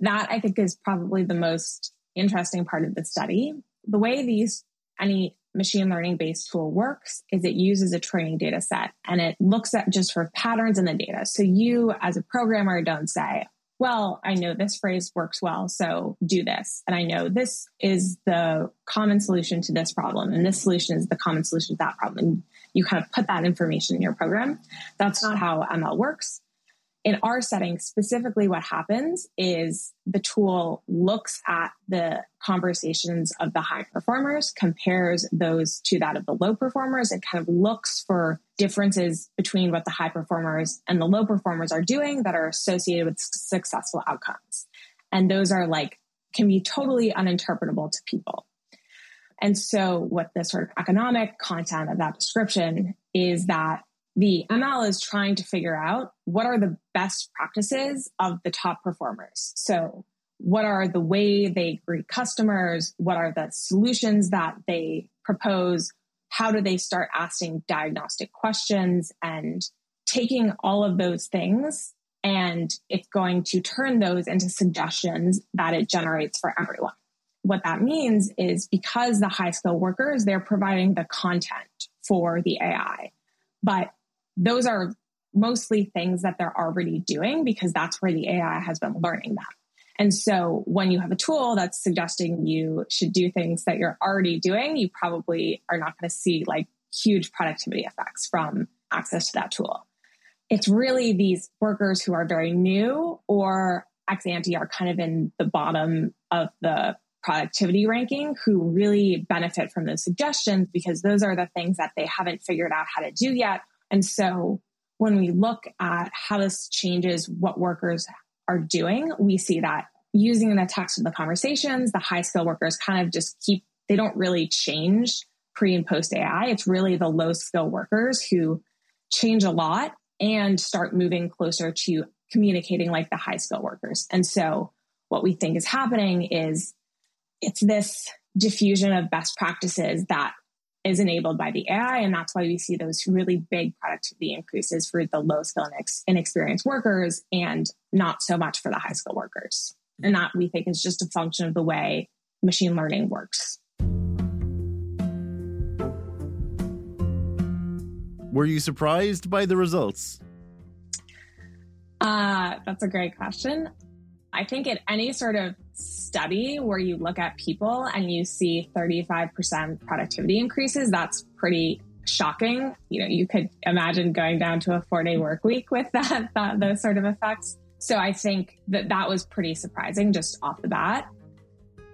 That I think is probably the most interesting part of the study. The way these any machine learning based tool works is it uses a training data set and it looks at just for patterns in the data. So you as a programmer don't say, well, I know this phrase works well, so do this. And I know this is the common solution to this problem, and this solution is the common solution to that problem. You kind of put that information in your program. That's not how ML works in our setting, specifically, what happens is the tool looks at the conversations of the high performers, compares those to that of the low performers, and kind of looks for differences between what the high performers and the low performers are doing that are associated with successful outcomes. And those are like, can be totally uninterpretable to people. And so, what the sort of economic content of that description is that the ML is trying to figure out what are the best practices of the top performers. So, what are the way they greet customers? What are the solutions that they propose? How do they start asking diagnostic questions and taking all of those things? And it's going to turn those into suggestions that it generates for everyone. What that means is because the high skill workers, they're providing the content for the AI. But those are mostly things that they're already doing because that's where the AI has been learning them. And so when you have a tool that's suggesting you should do things that you're already doing, you probably are not going to see like huge productivity effects from access to that tool. It's really these workers who are very new or ex ante are kind of in the bottom of the productivity ranking who really benefit from those suggestions because those are the things that they haven't figured out how to do yet. And so when we look at how this changes what workers are doing, we see that using the text of the conversations, the high skill workers kind of just keep, they don't really change pre and post AI. It's really the low skill workers who change a lot and start moving closer to communicating like the high skill workers. And so what we think is happening is it's this diffusion of best practices that is enabled by the AI. And that's why we see those really big productivity increases for the low skill and inexperienced workers and not so much for the high skill workers. And that we think is just a function of the way machine learning works. Were you surprised by the results? Uh, that's a great question. I think at any sort of study where you look at people and you see 35% productivity increases, that's pretty shocking. You know, you could imagine going down to a four day work week with that, that those sort of effects. So I think that that was pretty surprising just off the bat.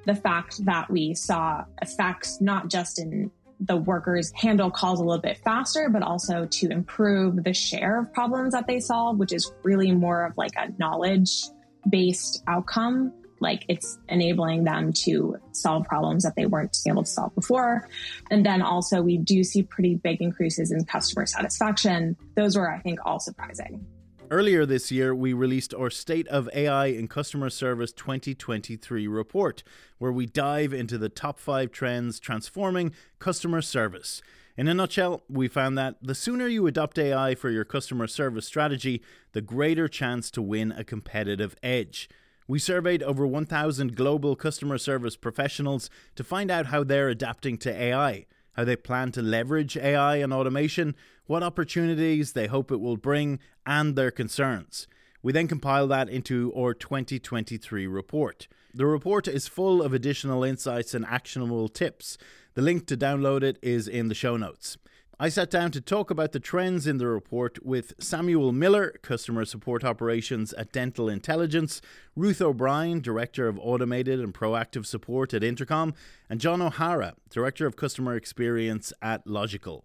The fact that we saw effects not just in the workers handle calls a little bit faster, but also to improve the share of problems that they solve, which is really more of like a knowledge based outcome. Like it's enabling them to solve problems that they weren't able to solve before. And then also we do see pretty big increases in customer satisfaction. Those were, I think, all surprising. Earlier this year, we released our State of AI in Customer Service 2023 report, where we dive into the top five trends transforming customer service. In a nutshell, we found that the sooner you adopt AI for your customer service strategy, the greater chance to win a competitive edge. We surveyed over 1,000 global customer service professionals to find out how they're adapting to AI how they plan to leverage AI and automation, what opportunities they hope it will bring, and their concerns. We then compile that into our 2023 report. The report is full of additional insights and actionable tips. The link to download it is in the show notes. I sat down to talk about the trends in the report with Samuel Miller, Customer Support Operations at Dental Intelligence, Ruth O'Brien, Director of Automated and Proactive Support at Intercom, and John O'Hara, Director of Customer Experience at Logikcull.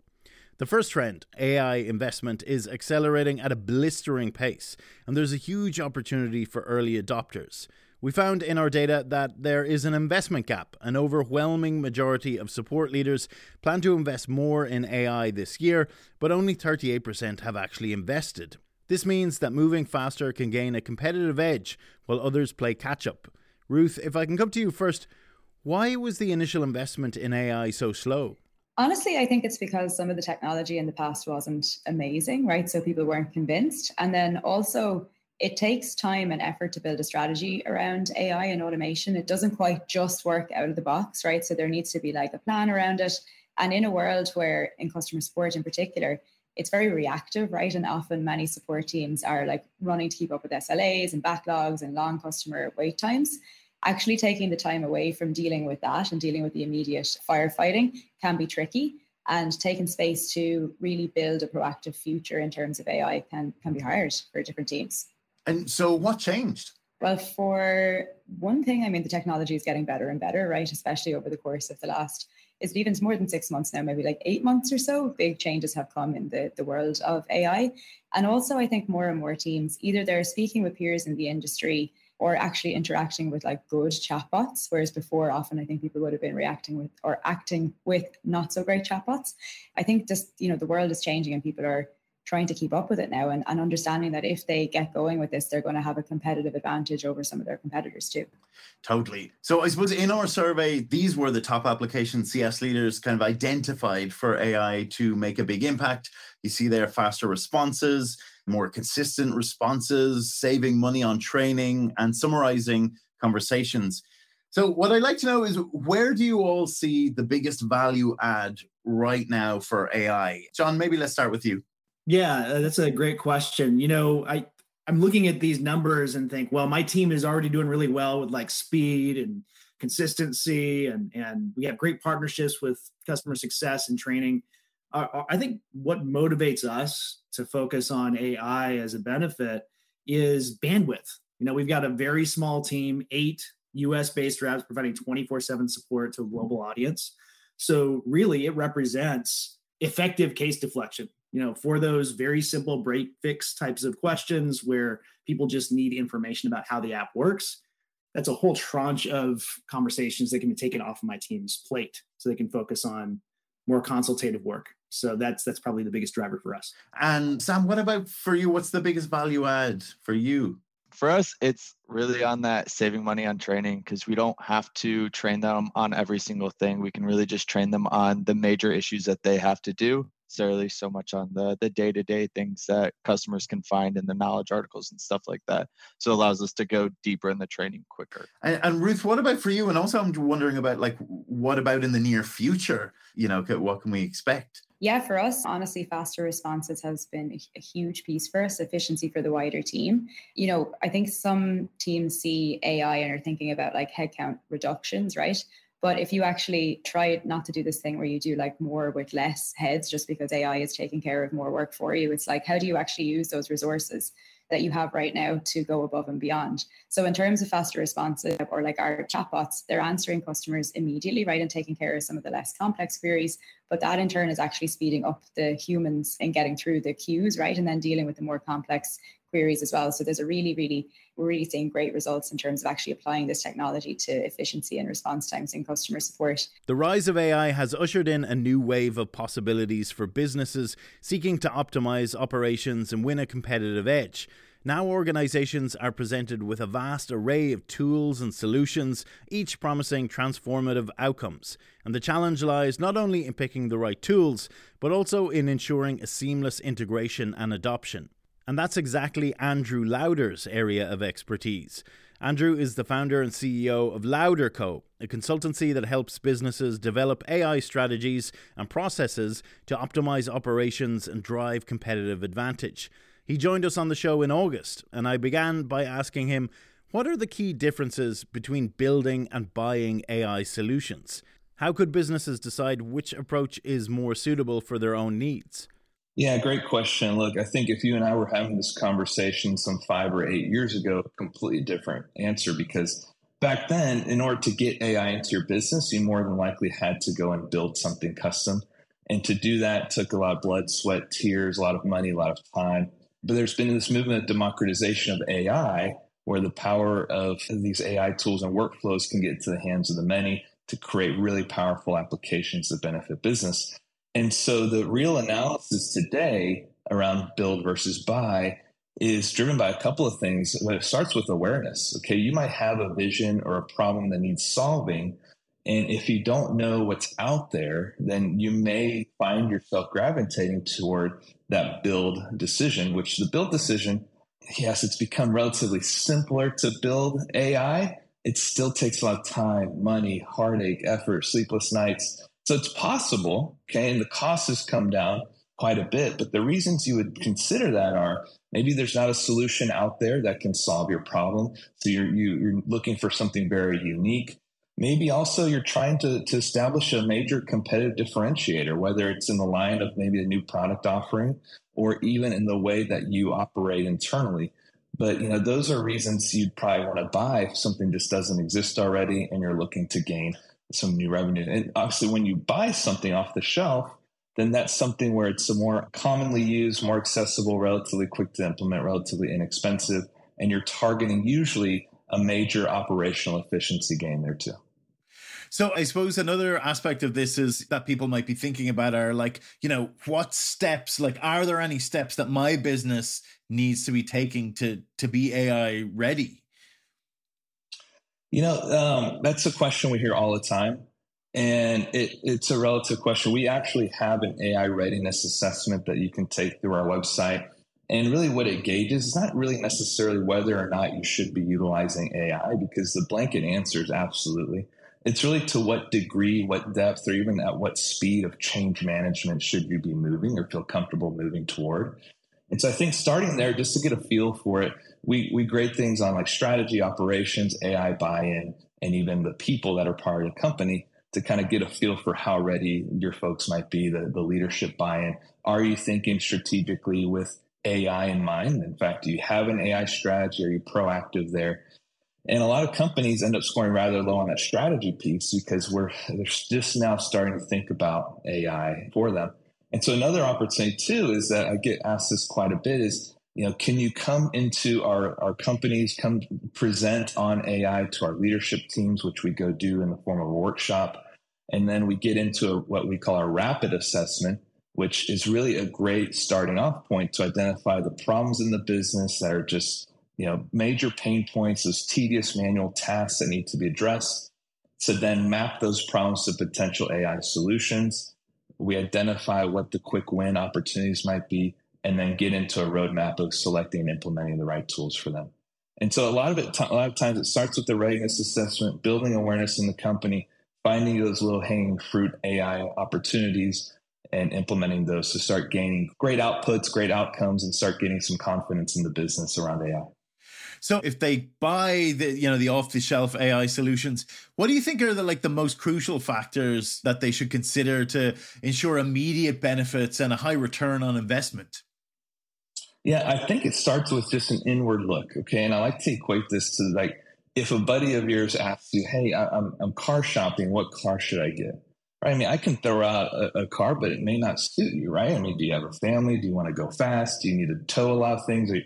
The first trend, AI investment, is accelerating at a blistering pace, and there's a huge opportunity for early adopters. We found in our data that there is an investment gap. An overwhelming majority of support leaders plan to invest more in AI this year, but only 38% have actually invested. This means that moving faster can gain a competitive edge while others play catch up. Ruth, if I can come to you first, why was the initial investment in AI so slow? Honestly, I think it's because some of the technology in the past wasn't amazing, right? So people weren't convinced. And then also, it takes time and effort to build a strategy around AI and automation. It doesn't quite just work out of the box, right? So there needs to be like a plan around it. And in a world where, in customer support in particular, it's very reactive, right? And often many support teams are like running to keep up with SLAs and backlogs and long customer wait times. Actually, taking the time away from dealing with that and dealing with the immediate firefighting can be tricky. And taking space to really build a proactive future in terms of AI can, can be hard for different teams. And so, what changed? Well, for one thing, I mean, the technology is getting better and better, right? Especially over the course of the last, is it even more than six months now, maybe like eight months or so? Big changes have come in the, the world of AI. And also, I think more and more teams, either they're speaking with peers in the industry or actually interacting with like good chatbots, whereas before, often I think people would have been reacting with or acting with not so great chatbots. I think just, you know, the world is changing and people are trying to keep up with it now and, and understanding that if they get going with this, they're going to have a competitive advantage over some of their competitors too. Totally. So I suppose in our survey, these were the top applications CS leaders kind of identified for AI to make a big impact. You see there faster responses, more consistent responses, saving money on training, and summarizing conversations. So, what I'd like to know is where do you all see the biggest value add right now for AI? John, maybe let's start with you. Yeah, that's a great question. You know, I I'm looking at these numbers and think, well, my team is already doing really well with like speed and consistency, and and we have great partnerships with customer success and training. Uh, uh I think what motivates us to focus on AI as a benefit is bandwidth. You know, we've got a very small team, eight US based reps providing 24 7 support to a global audience. So, really, it represents effective case deflection. You know, for those very simple break fix types of questions where people just need information about how the app works, that's a whole tranche of conversations that can be taken off of my team's plate so they can focus on more consultative work. So that's that's probably the biggest driver for us. And Sam, what about for you? What's the biggest value add for you? For us, it's really on that saving money on training because we don't have to train them on every single thing. We can really just train them on the major issues that they have to do necessarily so much on the the day to day things that customers can find in the knowledge articles and stuff like that. So it allows us to go deeper in the training quicker. And, and Ruth, what about for you? And also, I'm wondering about like what about in the near future? You know, what can we expect? Yeah, for us, honestly, faster responses has been a huge piece for us, efficiency for the wider team. You know, I think some teams see AI and are thinking about like headcount reductions, right? But if you actually try not to do this thing where you do like more with less heads just because AI is taking care of more work for you, it's like, how do you actually use those resources that you have right now to go above and beyond? So, in terms of faster responses or like our chatbots, they're answering customers immediately, right, and taking care of some of the less complex queries. But that in turn is actually speeding up the humans in getting through the queues, right, and then dealing with the more complex queries as well. So there's a really, really, we're really seeing great results in terms of actually applying this technology to efficiency and response times in customer support. The rise of AI has ushered in a new wave of possibilities for businesses seeking to optimize operations and win a competitive edge. Now, organizations are presented with a vast array of tools and solutions, each promising transformative outcomes. And the challenge lies not only in picking the right tools, but also in ensuring a seamless integration and adoption. And that's exactly Andrew Lauder's area of expertise. Andrew is the founder and CEO of Lauder Co., a consultancy that helps businesses develop AI strategies and processes to optimize operations and drive competitive advantage. He joined us on the show in August, and I began by asking him what are the key differences between building and buying AI solutions? How could businesses decide which approach is more suitable for their own needs? Yeah, great question. Look, I think if you and I were having this conversation some five or eight years ago, completely different answer because back then, in order to get AI into your business, you more than likely had to go and build something custom. And to do that took a lot of blood, sweat, tears, a lot of money, a lot of time. But there's been this movement of democratization of AI where the power of these AI tools and workflows can get into the hands of the many to create really powerful applications that benefit business. And so the real analysis today around build versus buy is driven by a couple of things. But It starts with awareness. Okay, you might have a vision or a problem that needs solving. And if you don't know what's out there, then you may find yourself gravitating toward that build decision, which the build decision, yes, it's become relatively simpler to build AI. It still takes a lot of time, money, heartache, effort, sleepless nights so it's possible, okay, and the cost has come down quite a bit. But the reasons you would consider that are maybe there's not a solution out there that can solve your problem. So you're, you, are looking for something very unique. Maybe also you're trying to, to establish a major competitive differentiator, whether it's in the line of maybe a new product offering or even in the way that you operate internally. But you know, those are reasons you'd probably want to buy if something just doesn't exist already and you're looking to gain some new revenue. And obviously, when you buy something off the shelf, then that's something where it's a more commonly used, more accessible, relatively quick to implement, relatively inexpensive, and you're targeting usually a major operational efficiency gain there too. So I suppose another aspect of this is that people might be thinking about are like, you know, what steps, like are there any steps that my business needs to be taking to to be AI ready? You know, um, that's a question we hear all the time. And it, it's a relative question. We actually have an AI readiness assessment that you can take through our website. And really, what it gauges is not really necessarily whether or not you should be utilizing AI, because the blanket answer is absolutely. It's really to what degree, what depth, or even at what speed of change management should you be moving or feel comfortable moving toward. And so I think starting there, just to get a feel for it, we, we grade things on like strategy, operations, AI buy in, and even the people that are part of the company to kind of get a feel for how ready your folks might be, the, the leadership buy in. Are you thinking strategically with AI in mind? In fact, do you have an AI strategy? Are you proactive there? And a lot of companies end up scoring rather low on that strategy piece because we're they're just now starting to think about AI for them. And so another opportunity too is that I get asked this quite a bit is, you know, can you come into our, our companies, come present on AI to our leadership teams, which we go do in the form of a workshop. And then we get into a, what we call our rapid assessment, which is really a great starting off point to identify the problems in the business that are just, you know, major pain points, those tedious manual tasks that need to be addressed. To then map those problems to potential AI solutions we identify what the quick win opportunities might be, and then get into a roadmap of selecting and implementing the right tools for them. And so a lot of it, a lot of times it starts with the readiness assessment, building awareness in the company, finding those little hanging fruit AI opportunities and implementing those to start gaining great outputs, great outcomes, and start getting some confidence in the business around AI. So if they buy the you know the off the shelf AI solutions, what do you think are the like the most crucial factors that they should consider to ensure immediate benefits and a high return on investment? Yeah, I think it starts with just an inward look. Okay, and I like to equate this to like if a buddy of yours asks you, "Hey, I'm I'm car shopping. What car should I get?" Right? I mean, I can throw out a, a, car, but it may not suit you, right? I mean, do you have a family? Do you want to go fast? Do you need to tow a lot of things? Or,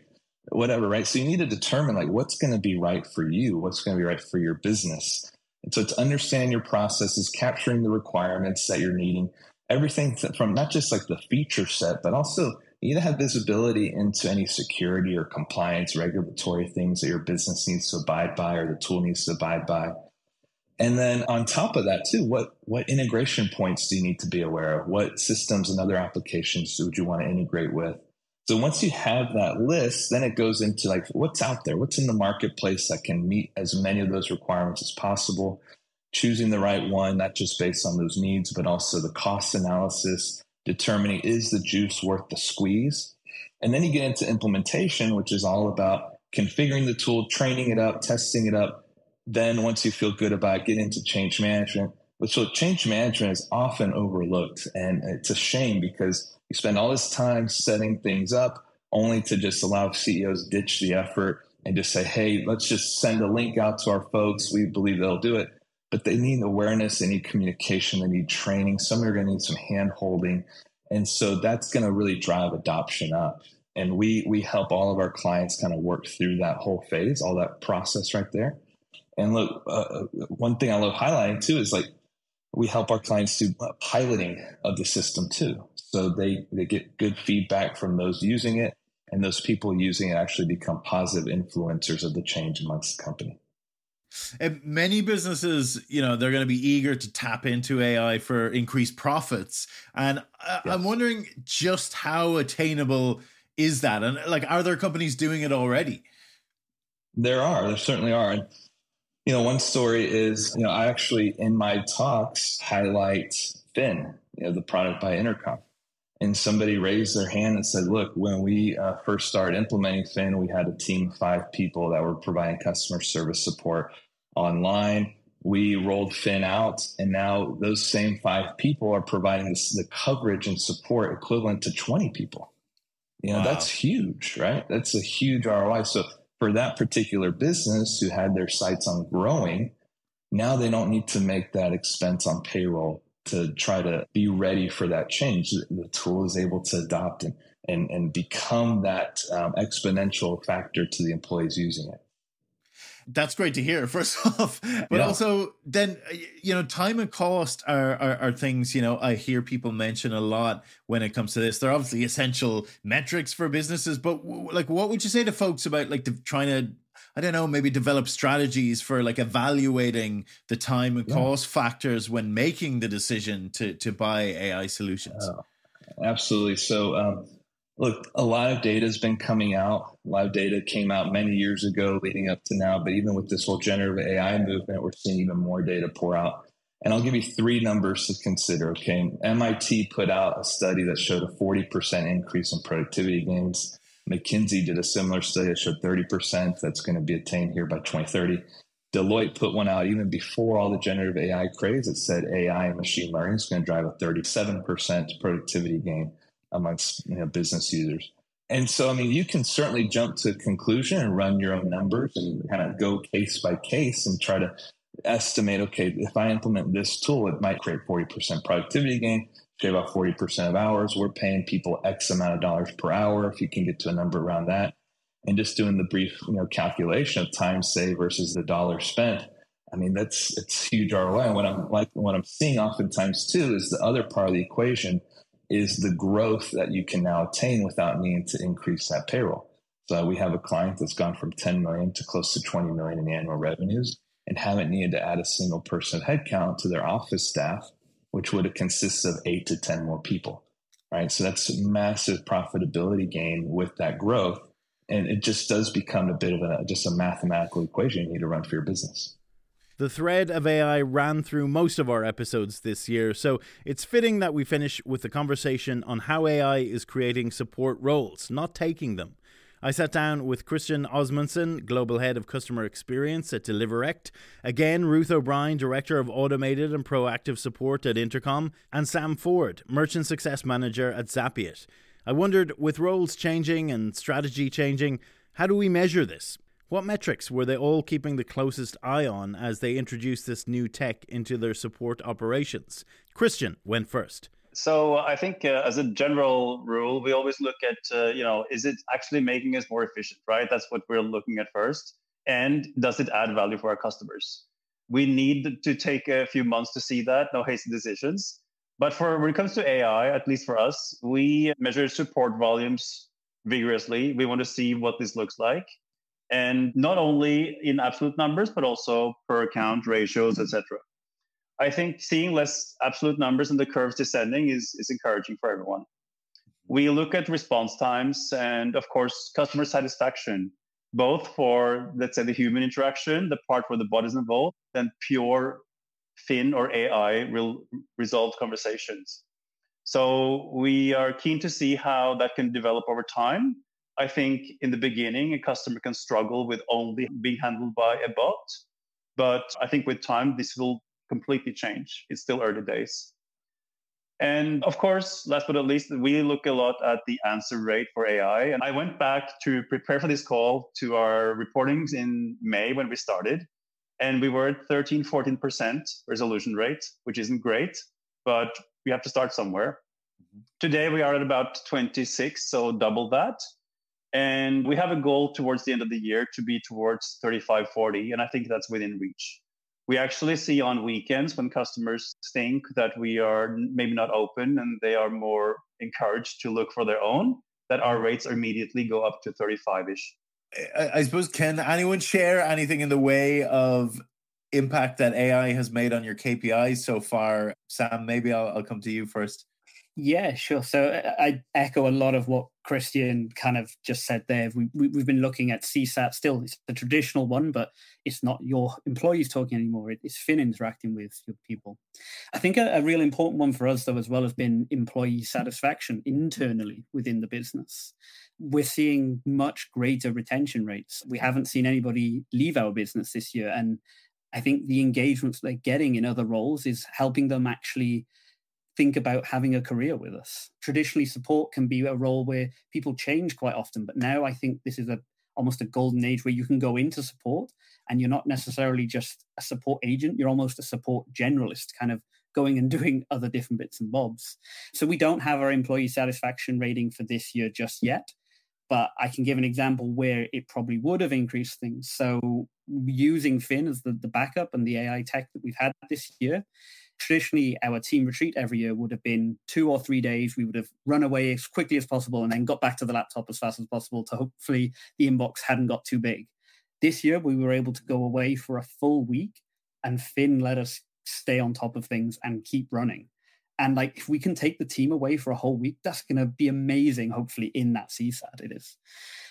whatever, right? So you need to determine like what's going to be right for you, what's going to be right for your business. And so to understand your processes, capturing the requirements that you're needing, everything from not just like the feature set, but also you need to have visibility into any security or compliance, regulatory things that your business needs to abide by or the tool needs to abide by. And then on top of that too, what what integration points do you need to be aware of? What systems and other applications would you want to integrate with? So once you have that list, then it goes into like what's out there, what's in the marketplace that can meet as many of those requirements as possible, choosing the right one, not just based on those needs, but also the cost analysis, determining is the juice worth the squeeze. And then you get into implementation, which is all about configuring the tool, training it up, testing it up. Then once you feel good about it, get into change management. But so change management is often overlooked. And it's a shame because you spend all this time setting things up only to just allow CEOs ditch the effort and just say, hey, let's just send a link out to our folks. We believe they'll do it. But they need awareness, they need communication, they need training. Some are going to need some hand holding. And so that's going to really drive adoption up. And we we help all of our clients kind of work through that whole phase, all that process right there. And look, uh, uh one thing I love highlighting too is like we help our clients do piloting of the system too. So they, they get good feedback from those using it, and those people using it actually become positive influencers of the change amongst the company. And many businesses, you know, they're going to be eager to tap into AI for increased profits. And uh, I, yes. I'm wondering just how attainable is that? And like, are there companies doing it already? There are. There certainly are. And, you know, one story is, you know, I actually in my talks highlight Fin, you know, the product by Intercom and somebody raised their hand and said, "Look, when we uh, first started implementing Fin, we had a team of five people that were providing customer service support online. We rolled Fin out, and now those same five people are providing this, the coverage and support equivalent to 20 people. You know, wow. that's huge, right? That's a huge ROI. So for that particular business who had their sights on growing, now they don't need to make that expense on payroll to try to be ready for that change. The tool is able to adopt and, and, and become that um, exponential factor to the employees using it. That's great to hear, first off. But yeah. also, then, you know, time and cost are, are, are, things, you know, I hear people mention a lot when it comes to this. They're obviously essential metrics for businesses, but like, what would you say to folks about like the, trying to I don't know, maybe develop strategies for like evaluating the time and yeah. cost factors when making the decision to to buy AI solutions. Oh, absolutely. So, um, look, a lot of data has been coming out. A lot of data came out many years ago, leading up to now. But even with this whole generative AI movement, we're seeing even more data pour out. And I'll give you three numbers to consider. Okay, MIT put out a study that showed a 40% increase in productivity gains McKinsey did a similar study that showed 30% that's going to be attained here by 2030. Deloitte put one out even before all the generative AI craze. It said AI and machine learning is going to drive a 37% productivity gain amongst you know, business users. And so, I mean, you can certainly jump to a conclusion and run your own numbers and kind of go case by case and try to estimate okay, if I implement this tool, it might create 40% productivity gain, shave off 40% of hours. We're paying people X amount of dollars per hour if you can get to a number around that. And just doing the brief, you know, calculation of time saved versus the dollar spent. I mean, that's it's huge ROI. And what I'm like what I'm seeing oftentimes too is the other part of the equation is the growth that you can now attain without needing to increase that payroll. So we have a client that's gone from 10 million to close to 20 million in annual revenues and haven't needed to add a single person headcount to their office staff, which would have consisted of eight to 10 more people. Right. So that's massive profitability gain with that growth. And it just does become a bit of a just a mathematical equation you need to run for your business. The thread of AI ran through most of our episodes this year, so it's fitting that we finish with a conversation on how AI is creating support roles, not taking them. I sat down with Christian Osmundson, Global Head of Customer Experience at Deliverect, again, Ruth O'Brien, Director of Automated and Proactive Support at Intercom, and Sam Ford, Merchant Success Manager at Zapiet. I wondered, with roles changing and strategy changing, how do we measure this? What metrics were they all keeping the closest eye on as they introduced this new tech into their support operations? Christian went first. So I think, uh, as a general rule, we always look at, uh, you know, is it actually making us more efficient, right? That's what we're looking at first. And does it add value for our customers? We need to take a few months to see that. No hasty decisions. But for when it comes to AI, at least for us, we measure support volumes vigorously. We want to see what this looks like and not only in absolute numbers but also per account ratios etc i think seeing less absolute numbers and the curves descending is, is encouraging for everyone we look at response times and of course customer satisfaction both for let's say the human interaction the part where the body is involved and pure fin or ai will resolve conversations so we are keen to see how that can develop over time I think in the beginning, a customer can struggle with only being handled by a bot. But I think with time, this will completely change. It's still early days. And of course, last but not least, we look a lot at the answer rate for AI. And I went back to prepare for this call to our reportings in May when we started. And we were at 13, 14% resolution rate, which isn't great, but we have to start somewhere. Mm-hmm. Today, we are at about 26, so double that. And we have a goal towards the end of the year to be towards 35, 40. And I think that's within reach. We actually see on weekends when customers think that we are maybe not open and they are more encouraged to look for their own, that our rates immediately go up to 35 ish. I suppose, can anyone share anything in the way of impact that AI has made on your KPIs so far? Sam, maybe I'll, I'll come to you first. Yeah, sure. So uh, I echo a lot of what Christian kind of just said there. We, we, have been looking at CSAT still. It's the traditional one, but it's not your employees talking anymore. It's Fin interacting with your people. I think a, a real important one for us, though, as well, has been employee satisfaction internally within the business. We're seeing much greater retention rates. We haven't seen anybody leave our business this year. And I think the engagements they're getting in other roles is helping them actually – think about having a career with us. Traditionally, support can be a role where people change quite often, but now I think this is a almost a golden age where you can go into support and you're not necessarily just a support agent, you're almost a support generalist, kind of going and doing other different bits and bobs. So we don't have our employee satisfaction rating for this year just yet, but I can give an example where it probably would have increased things. So using Fin as the, the backup and the AI tech that we've had this year, traditionally our team retreat every year would have been two or three days. We would have run away as quickly as possible and then got back to the laptop as fast as possible to hopefully the inbox hadn't got too big. This year, we were able to go away for a full week, and Fin let us stay on top of things and keep running. And like, if we can take the team away for a whole week, that's going to be amazing, hopefully, in that CSAT. It is.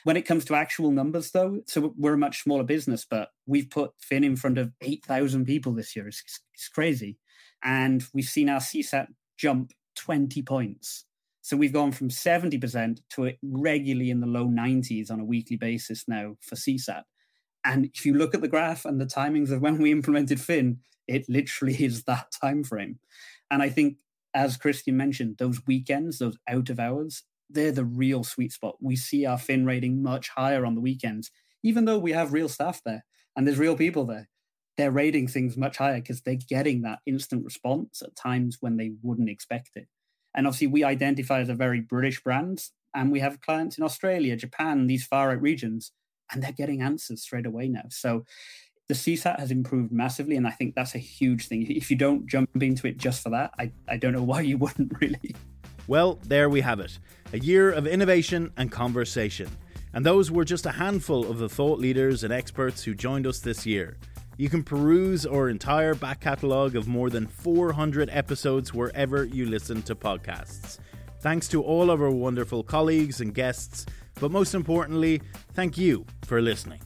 When it comes to actual numbers, though, so we're a much smaller business, but we've put Fin in front of 8,000 people this year. It's, it's crazy and we've seen our CSAT jump 20 points. So we've gone from 70% to regularly in the low 90s on a weekly basis now for CSAT. And if you look at the graph and the timings of when we implemented Fin, it literally is that time frame. And I think, as Christian mentioned, those weekends, those out of hours, they're the real sweet spot. We see our fin rating much higher on the weekends, even though we have real staff there and there's real people there. They're rating things much higher because they're getting that instant response at times when they wouldn't expect it. And obviously, we identify as a very British brand, and we have clients in Australia, Japan, these far out regions, and they're getting answers straight away now. So the CSAT has improved massively, and I think that's a huge thing. If you don't jump into it just for that, I, I don't know why you wouldn't really. Well, there we have it a year of innovation and conversation. And those were just a handful of the thought leaders and experts who joined us this year. You can peruse our entire back catalogue of more than 400 episodes wherever you listen to podcasts. Thanks to all of our wonderful colleagues and guests, but most importantly, thank you for listening.